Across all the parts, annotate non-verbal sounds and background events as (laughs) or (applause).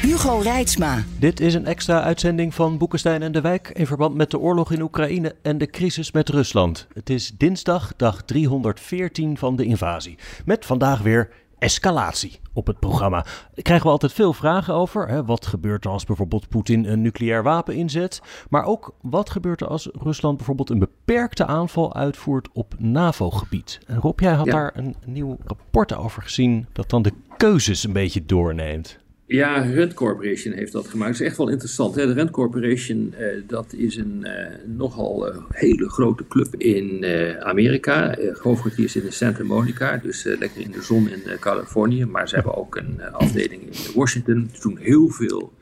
Hugo Reitsma. Dit is een extra uitzending van Boekenstein en de Wijk in verband met de oorlog in Oekraïne en de crisis met Rusland. Het is dinsdag, dag 314 van de invasie. Met vandaag weer escalatie op het programma. Daar krijgen we altijd veel vragen over. Hè? Wat gebeurt er als bijvoorbeeld Poetin een nucleair wapen inzet? Maar ook wat gebeurt er als Rusland bijvoorbeeld een beperkte aanval uitvoert op NAVO-gebied? En Rob, jij had daar een nieuw rapport over gezien dat dan de keuzes een beetje doorneemt. Ja, Rent Corporation heeft dat gemaakt. Dat is echt wel interessant. Hè? De Rent Corporation, eh, dat is een eh, nogal uh, hele grote club in Amerika. Uh, hoofdkwartier zit in Santa Monica, dus lekker in de zon in Californië. Maar ze hebben ook een afdeling in Washington. Ze doen heel veel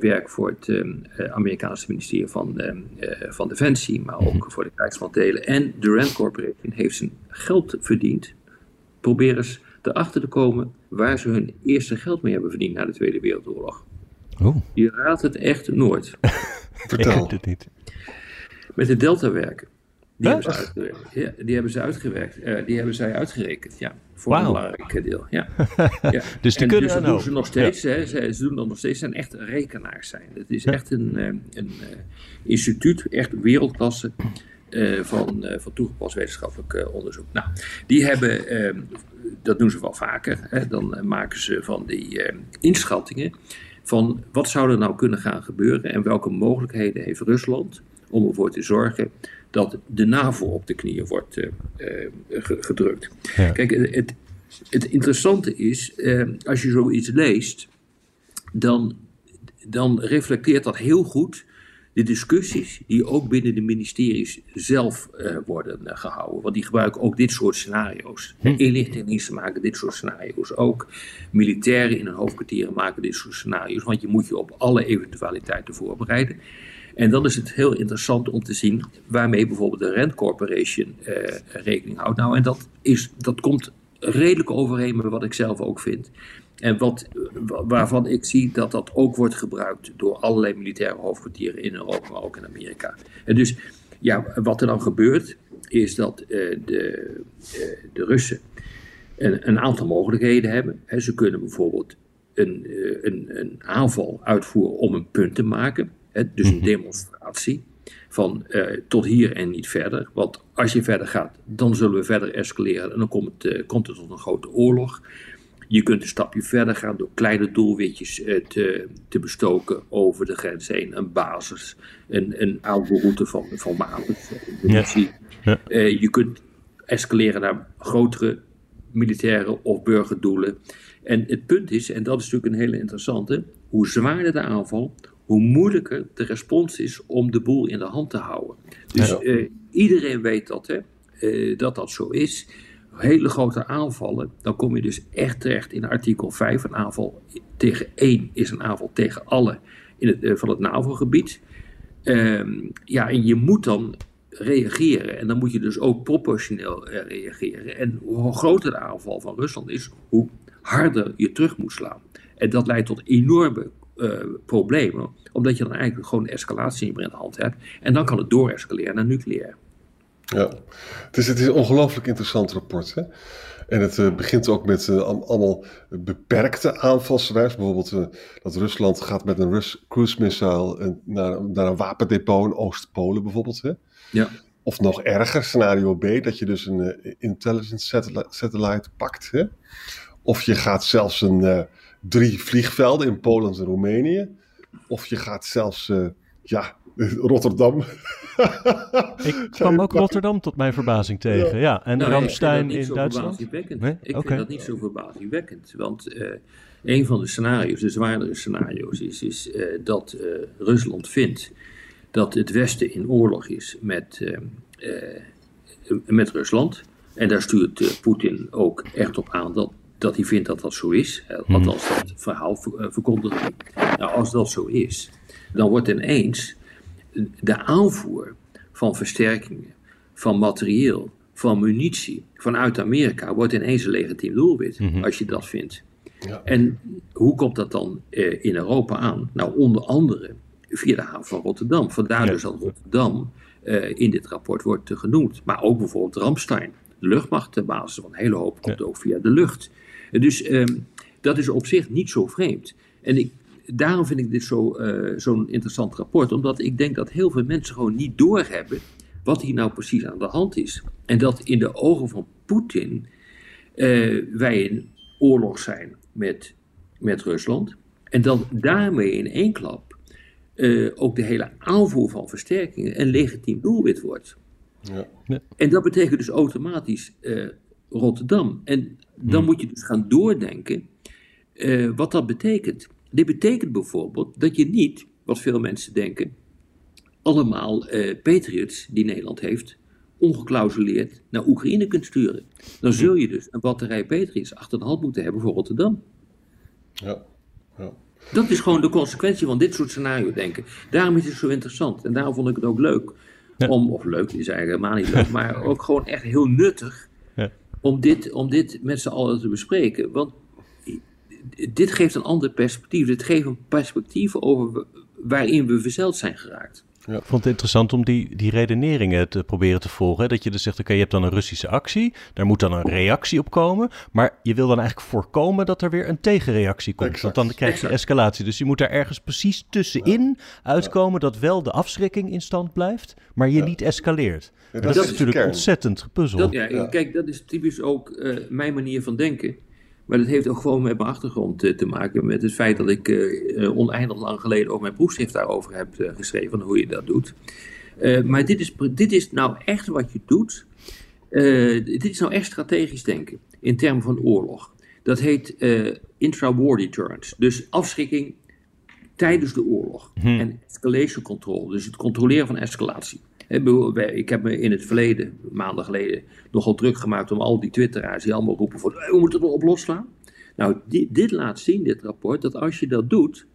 werk voor het Amerikaanse ministerie van, van Defensie, maar ook voor de Krijgsmachtdelen. En de Rent Corporation heeft zijn geld verdiend. Probeer eens erachter te komen waar ze hun eerste geld mee hebben verdiend na de Tweede Wereldoorlog. Oh. Je raadt het echt nooit. (laughs) Vertel. het niet. Met de Delta-werken. Die, hebben ze uitgewerkt. Ja, die hebben ze uitgewerkt. Uh, die hebben zij uitgerekend, ja. Voor wow. een belangrijk deel, ja. (laughs) ja. dus die en kunnen dus dat doen ze nog steeds. Hè. Ze, ze, doen dat nog steeds. Ze zijn echt rekenaars zijn. Het is echt een, een, een uh, instituut, echt wereldklasse. Uh, van, van toegepast wetenschappelijk onderzoek. Nou, die hebben ehm, dat doen ze wel vaker. Hè, dan maken ze van die inschattingen van wat zou er nou kunnen gaan gebeuren en welke mogelijkheden heeft Rusland om ervoor te zorgen dat de NAVO op de knieën wordt uh, uh, gedrukt. Ja. Kijk, het, het, interessante is, als je zoiets leest, dan, dan reflecteert dat heel goed de discussies die ook binnen de ministeries zelf uh, worden uh, gehouden. Want die gebruiken ook dit soort scenario's. Hm. Inlichtingendiensten maken dit soort scenario's ook. Militairen in hun hoofdkwartieren maken dit soort scenario's. Want je moet je op alle eventualiteiten voorbereiden. En dan is het heel interessant om te zien waarmee bijvoorbeeld de Rent Corporation uh, rekening houdt. Nou, en dat, is, dat komt redelijk overeen met wat ik zelf ook vind. En wat, waarvan ik zie dat dat ook wordt gebruikt door allerlei militaire hoofdkwartieren in Europa, maar ook in Amerika. En dus, ja, wat er dan gebeurt, is dat uh, de, uh, de Russen een, een, aantal mogelijkheden hebben. He, ze kunnen bijvoorbeeld een, uh, een, een, aanval uitvoeren om een punt te maken. He, dus een demonstratie van tot hier en niet verder. Want als je verder gaat, dan zullen we verder escaleren en dan komt komt het tot een grote oorlog. Je kunt een stapje verder gaan door kleine doelwitjes uh, te, te, bestoken over de grens heen. Een basis, een, een oude route van, van wapens. Ja. Ja. Uh, je kunt escaleren naar grotere militaire of burgerdoelen. En het punt is, en dat is natuurlijk een hele interessante, hoe zwaarder de aanval, hoe moeilijker de respons is om de boel in de hand te houden. Dus ja. uh, iedereen weet dat, hè, dat dat zo is hele grote aanvallen, dan kom je dus echt terecht in artikel 5. Een aanval tegen één is een aanval tegen alle in het, uh, van het NAVO-gebied. Um, ja, en je moet dan reageren. En dan moet je dus ook proportioneel uh, reageren. En hoe groter de aanval van Rusland is, hoe harder je terug moet slaan. En dat leidt tot enorme uh, problemen, omdat je dan eigenlijk gewoon escalatie niet meer in de hand hebt. En dan kan het doorescaleren naar nucleair. Ja, dus het is een ongelooflijk interessant rapport. Hè? En het uh, begint ook met uh, allemaal beperkte aanvalswijs. Bijvoorbeeld uh, dat Rusland gaat met een Rus cruise missile naar, naar een wapendepot in Oost-Polen bijvoorbeeld. Hè? Ja. Of nog erger, scenario B, dat je dus een intelligence satellite, satellite pakt. Hè? Of je gaat zelfs een, drie vliegvelden in Polen en Roemenië. Of je gaat zelfs, ja, (laughs) Rotterdam. ik (laughs) kwam ook Rotterdam tot mijn verbazing tegen. Ja, ja. en nou, Ramstein in Duitsland. Nee? Ik okay. vind dat niet zo verbazingwekkend. Want uh, een van de scenario's, de zwaardere scenario's, is, is uh, dat uh, Rusland vindt dat het Westen in oorlog is met, met Rusland. En daar stuurt Poetin ook echt op aan dat dat hij vindt dat dat zo is. Mhm. Althans, dat verhaal ver, verkondigt hij. Nou, als dat zo is, dan wordt ineens de aanvoer van versterkingen, van materieel, van munitie vanuit Amerika wordt ineens een legitiem doelwit, als je dat vindt. Ja. En hoe komt dat dan eh, in Europa aan? Nou, onder andere via de haven van Rotterdam. Vandaar Ja. dus dat Rotterdam eh, in dit rapport wordt eh, genoemd. Maar ook bijvoorbeeld Ramstein, de luchtmachtbasis van een hele hoop, komt ook via de lucht. Dus ehm, dat is op zich niet zo vreemd. En ik, daarom vind ik dit zo, eh, zo'n interessant rapport, omdat ik denk dat heel veel mensen gewoon niet doorhebben wat hier nou precies aan de hand is. En dat in de ogen van Poetin eh, wij in oorlog zijn met, met Rusland. En dat daarmee in één klap eh, ook de hele aanvoer van versterkingen een legitiem doelwit wordt. Ja. En dat betekent dus automatisch eh, Rotterdam. En dan moet je dus gaan doordenken eh, wat dat betekent. Dit betekent bijvoorbeeld dat je niet, wat veel mensen denken, allemaal eh, Patriots die Nederland heeft, ongeklausuleerd naar Oekraïne kunt sturen. Dan zul je dus een batterij Patriots achter de hand moeten hebben voor Rotterdam. Ja. Ja. Dat is gewoon de consequentie van dit soort scenario denken. Daarom is het zo interessant. En daarom vond ik het ook leuk. Om, of leuk, is eigenlijk helemaal niet leuk. (laughs) maar ook gewoon echt heel nuttig. Ja. Om, dit, om dit met z'n allen te bespreken. Want dit geeft een ander perspectief. Dit geeft een perspectief over waarin we verzeld zijn geraakt. Ik vond het interessant om die, die redeneringen te proberen te volgen. hè. Dat je dus zegt, oké, je hebt dan een Russische actie. Daar moet dan een reactie op komen. Maar je wil dan eigenlijk voorkomen dat er weer een tegenreactie komt. Exact. Want dan krijg je escalatie. Dus je moet daar ergens precies tussenin uitkomen... dat wel de afschrikking in stand blijft, maar je niet escaleert. Ja, dat, is natuurlijk kern. ontzettend gepuzzel. Dat, ja, Ja. Kijk, dat is typisch ook eh, mijn manier van denken. Maar dat heeft ook gewoon met mijn achtergrond eh, te maken. Met het feit dat ik eh, eh, oneindig lang geleden ook mijn proefschrift daarover heb eh, geschreven. Van hoe je dat doet. Maar dit is, dit is nou echt wat je doet. Dit is nou echt strategisch denken. In termen van oorlog. Dat heet intra-war deterrence. Dus afschrikking tijdens de oorlog. En escalation control. Dus het controleren van escalatie. Ik heb me in het verleden, maanden geleden, nogal druk gemaakt om al die twitteraars die allemaal roepen van "Eh, we moeten erop losslaan. Nou, di- dit laat zien, dit rapport, dat als je dat doet,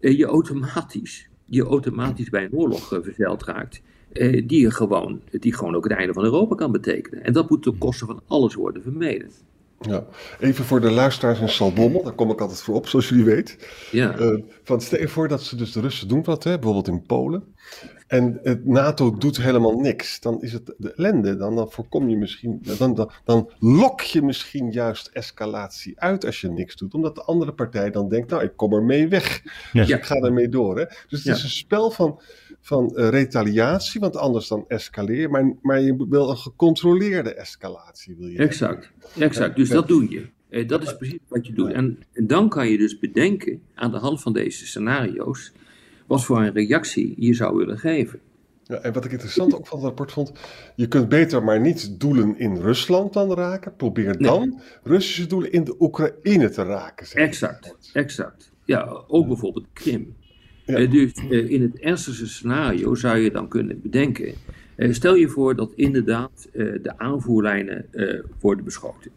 eh, je automatisch, je automatisch bij een oorlog eh, verzeild raakt. eh, die, je gewoon, die gewoon ook het einde van Europa kan betekenen. En dat moet ten koste van alles worden vermeden. Ja. Even voor de luisteraars in Salbommel, daar kom ik altijd voor op, zoals jullie weten. Ja. Van stel je voor dat ze dus de Russen doen wat, hè, bijvoorbeeld in Polen. En het NATO doet helemaal niks. Dan is het de ellende. Dan, dan voorkom je misschien. Dan, dan, dan lok je misschien juist escalatie uit als je niks doet. Omdat de andere partij dan denkt: Nou, ik kom ermee weg. Ja. Dus ik ga ermee door. Hè? Dus het Ja. is een spel van, van eh, retaliatie, want anders dan escaleer. Maar, maar je wil een gecontroleerde escalatie. Wil je Exact, exact. Dus dat doe je. Eh, Dat is precies wat je doet. En, en dan kan je dus bedenken, aan de hand van deze scenario's, wat voor een reactie je zou willen geven. Ja, en wat ik interessant ook van het rapport vond, je kunt beter maar niet doelen in Rusland dan raken. Probeer dan Russische doelen in de Oekraïne te raken. Exact, exact. Ja, ook bijvoorbeeld Krim. Ja. Eh, dus eh, in het ernstigste scenario zou je dan kunnen bedenken. eh, stel je voor dat inderdaad de aanvoerlijnen worden beschoten.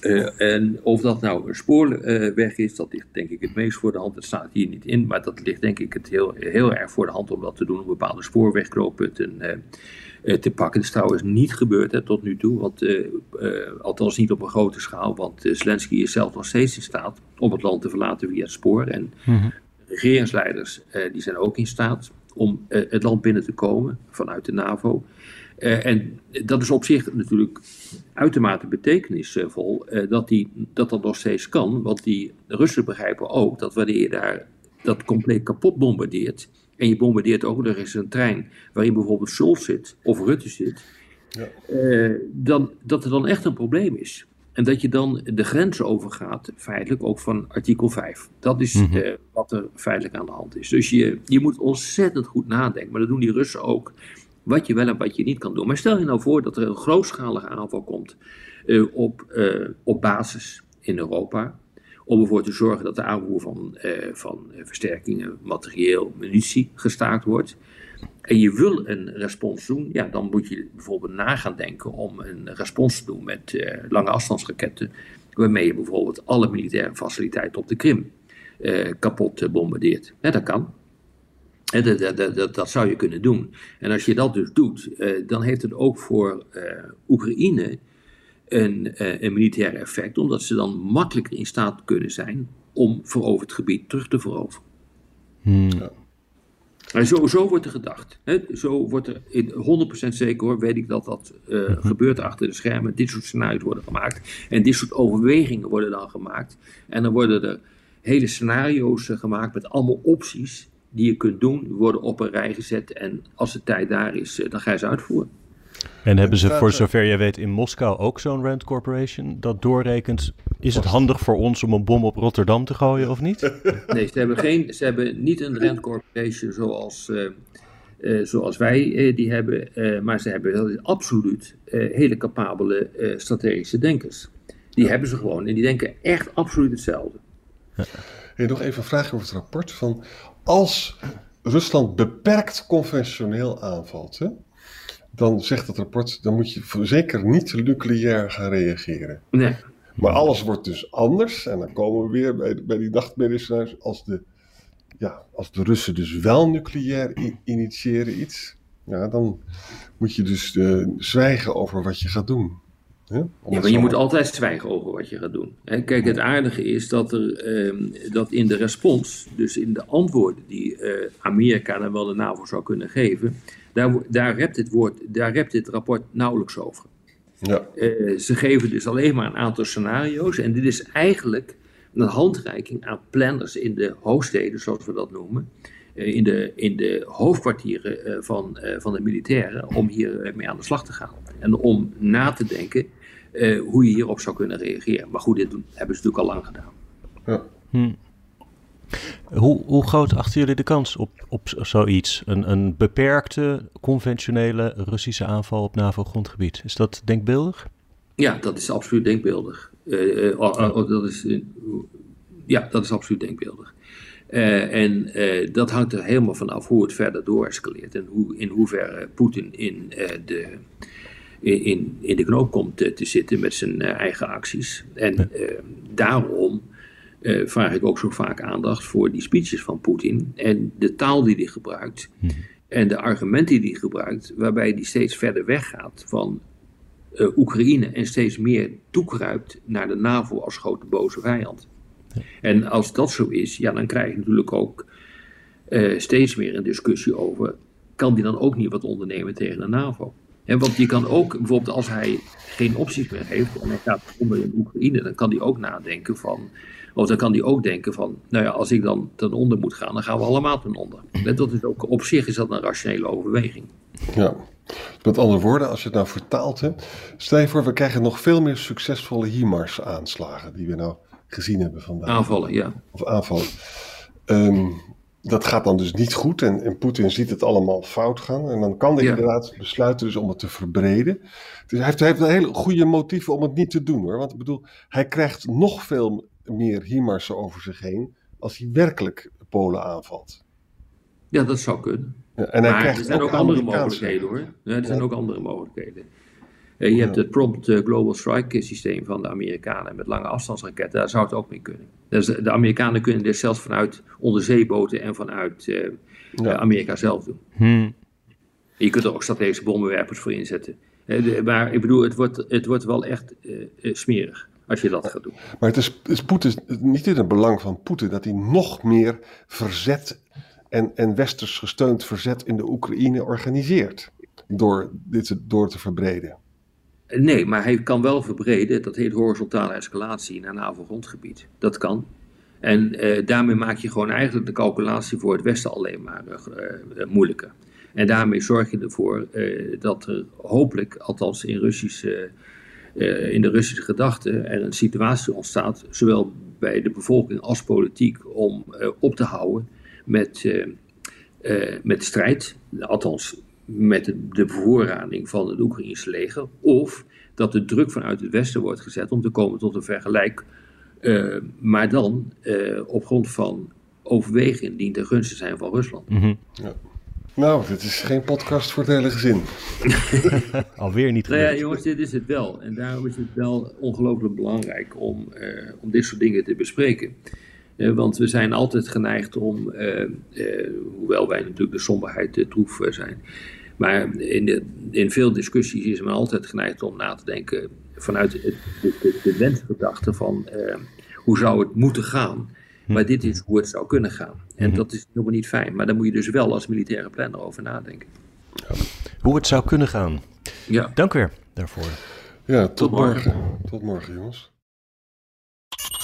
Eh, en of dat nou een spoorweg is, dat ligt denk ik het meest voor de hand. Dat staat hier niet in, maar dat ligt denk ik het heel, heel erg voor de hand om dat te doen. Om bepaalde spoorwegknooppunten eh, eh, te pakken. Dat is trouwens niet gebeurd hè, tot nu toe. Want, althans niet op een grote schaal. Want Zelensky is zelf nog steeds in staat om het land te verlaten via het spoor. En regeringsleiders eh, die zijn ook in staat om het land binnen te komen vanuit de NAVO. Eh, en dat is op zich natuurlijk uitermate betekenisvol eh, dat, die, dat dat nog steeds kan. Want die Russen begrijpen ook dat wanneer je daar dat compleet kapot bombardeert. En je bombardeert ook nog eens een trein waarin bijvoorbeeld Scholz zit of Rutte zit. eh, dan, dat er dan echt een probleem is. En dat je dan de grens overgaat, feitelijk ook van artikel 5. Dat is eh, wat er feitelijk aan de hand is. Dus je, je moet ontzettend goed nadenken. Maar dat doen die Russen ook. Wat je wel en wat je niet kan doen. Maar stel je nou voor dat er een grootschalige aanval komt eh, op, eh, op basis in Europa. Om ervoor te zorgen dat de aanvoer van, eh, van versterkingen, materieel, munitie gestaakt wordt. En je wil een respons doen, ja, dan moet je bijvoorbeeld na gaan denken om een respons te doen met lange afstandsraketten waarmee je bijvoorbeeld alle militaire faciliteiten op de Krim kapot bombardeert. dat kan. Dat, dat, dat, dat, zou je kunnen doen. En als je dat dus doet, dan heeft het ook voor Oekraïne een, een militair effect, omdat ze dan makkelijker in staat kunnen zijn om veroverd gebied terug te veroveren. Hmm. En zo, zo wordt er gedacht. Hè? Zo wordt er in 100% zeker hoor, weet ik dat dat uh, gebeurt achter de schermen. Dit soort scenario's worden gemaakt. En dit soort overwegingen worden dan gemaakt. En dan worden er hele scenario's uh, gemaakt met allemaal opties die je kunt doen, worden op een rij gezet. En als de tijd daar is, uh, dan ga je ze uitvoeren. En hebben ze voor zover je weet in Moskou ook zo'n Rand Corporation dat doorrekent? Is het handig voor ons om een bom op Rotterdam te gooien of niet? (laughs) Nee, ze hebben, geen, ze hebben niet een Rand Corporation zoals, uh, uh, zoals wij uh, die hebben, maar ze hebben absoluut hele capabele strategische denkers. Die hebben ze gewoon en die denken echt absoluut hetzelfde. Ja. Hey, nog even een vraag over het rapport van als Rusland beperkt conventioneel aanvalt. Hè? dan zegt het rapport, dan moet je zeker niet nucleair gaan reageren. Nee. Maar alles wordt dus anders. En dan komen we weer bij, bij die nachtmerries als de, ja, als de Russen dus wel nucleair initiëren iets. Ja, dan moet je dus uh, zwijgen over wat je gaat doen. Ja, ja maar je moet altijd zwijgen over wat je gaat doen. kijk, het aardige is dat, er, uh, dat in de respons, dus in de antwoorden die uh, Amerika en wel de NAVO zou kunnen geven, daar, daar, rept dit woord, daar rept dit rapport nauwelijks over. Ja. Uh, ze geven dus alleen maar een aantal scenario's. En dit is eigenlijk een handreiking aan planners in de hoofdsteden, zoals we dat noemen. Uh, in, de, in de hoofdkwartieren van, van de militairen, om hier mee aan de slag te gaan. En om na te denken hoe je hierop zou kunnen reageren. Maar goed, dit hebben ze natuurlijk al lang gedaan. Ja. Hm. Hoe, hoe groot achten jullie de kans op, op zoiets? Een, een beperkte, conventionele Russische aanval op NAVO-grondgebied. Is dat denkbeeldig? Ja, dat is absoluut denkbeeldig. Uh, uh, uh, dat is, ja, dat is absoluut denkbeeldig. en dat hangt er helemaal vanaf hoe het verder doorescaleert en hoe, in hoeverre Poetin in, de, in, in de knoop komt te zitten met zijn eigen acties. En daarom uh, vraag ik ook zo vaak aandacht voor die speeches van Poetin en de taal die hij gebruikt mhm. en de argumenten die hij gebruikt, waarbij hij steeds verder weggaat van uh, Oekraïne en steeds meer toekruipt naar de NAVO als grote boze vijand. En als dat zo is, ja, dan krijg je natuurlijk ook uh, steeds meer een discussie over, kan die dan ook niet wat ondernemen tegen de NAVO? En want je kan ook, bijvoorbeeld als hij geen opties meer heeft en hij gaat onder in Oekraïne, dan kan hij ook nadenken van, of dan kan hij ook denken van, nou ja, als ik dan ten onder moet gaan, dan gaan we allemaal ten onder. Dat is ook, op zich is dat een rationele overweging. Ja, met andere woorden, als je het nou vertaalt, hè, stel je voor, we krijgen nog veel meer succesvolle HIMARS-aanslagen die we nou gezien hebben vandaag. Aanvallen, ja. Of aanvallen. Um, dat gaat dan dus niet goed en, en Poetin ziet het allemaal fout gaan. En dan kan hij inderdaad besluiten dus om het te verbreden. Dus hij heeft, hij heeft een hele goede motieven om het niet te doen hoor. Want ik bedoel, hij krijgt nog veel meer HIMARS'en over zich heen als hij werkelijk Polen aanvalt. Ja, dat zou kunnen. Ja, en hij krijgt er zijn ook, andere mogelijkheden hoor. Ja, er zijn ook andere mogelijkheden. Eh, je hebt het Prompt eh, Global Strike systeem van de Amerikanen met lange afstandsraketten. Daar zou het ook mee kunnen. Dus de Amerikanen kunnen dit zelfs vanuit onderzeeboten en vanuit uh, Amerika zelf doen. Hmm. Je kunt er ook strategische bommenwerpers voor inzetten. maar ik bedoel, het wordt, het wordt wel echt smerig als je dat gaat doen. Maar het is, is Poetin, niet in het belang van Poetin dat hij nog meer verzet en, en westers gesteund verzet in de Oekraïne organiseert. Door dit door te verbreden. Nee, maar hij kan wel verbreden, dat heet horizontale escalatie naar NAVO-grondgebied. Dat kan. En eh, daarmee maak je gewoon eigenlijk de calculatie voor het Westen alleen maar uh, moeilijker. En daarmee zorg je ervoor dat er hopelijk, althans in, in de Russische gedachte, er een situatie ontstaat, zowel bij de bevolking als politiek, om op te houden met, met strijd. Althans, met de, bevoorrading van het Oekraïnse leger. Of dat de druk vanuit het Westen wordt gezet om te komen tot een vergelijk. Uh, maar dan uh, op grond van overwegingen die ten gunste zijn van Rusland. Mm -hmm. ja. Nou, dit is geen podcast voor het hele gezin. (laughs) Alweer niet Nou ja, jongens, dit is het wel. En daarom is het wel ongelooflijk belangrijk om, eh, om dit soort dingen te bespreken. Eh, want we zijn altijd geneigd om, eh, eh, hoewel wij natuurlijk de somberheid eh, troef eh, zijn, maar in, de, in veel discussies is men altijd geneigd om na te denken vanuit de, de, de, de wensgedachte van eh, hoe zou het moeten gaan. Maar dit is hoe het zou kunnen gaan. En dat is helemaal niet fijn. Maar daar moet je dus wel als militaire planner over nadenken. Hoe het zou kunnen gaan. Ja. Dank weer daarvoor. Ja, tot, Tot morgen. morgen. Tot morgen, jongens.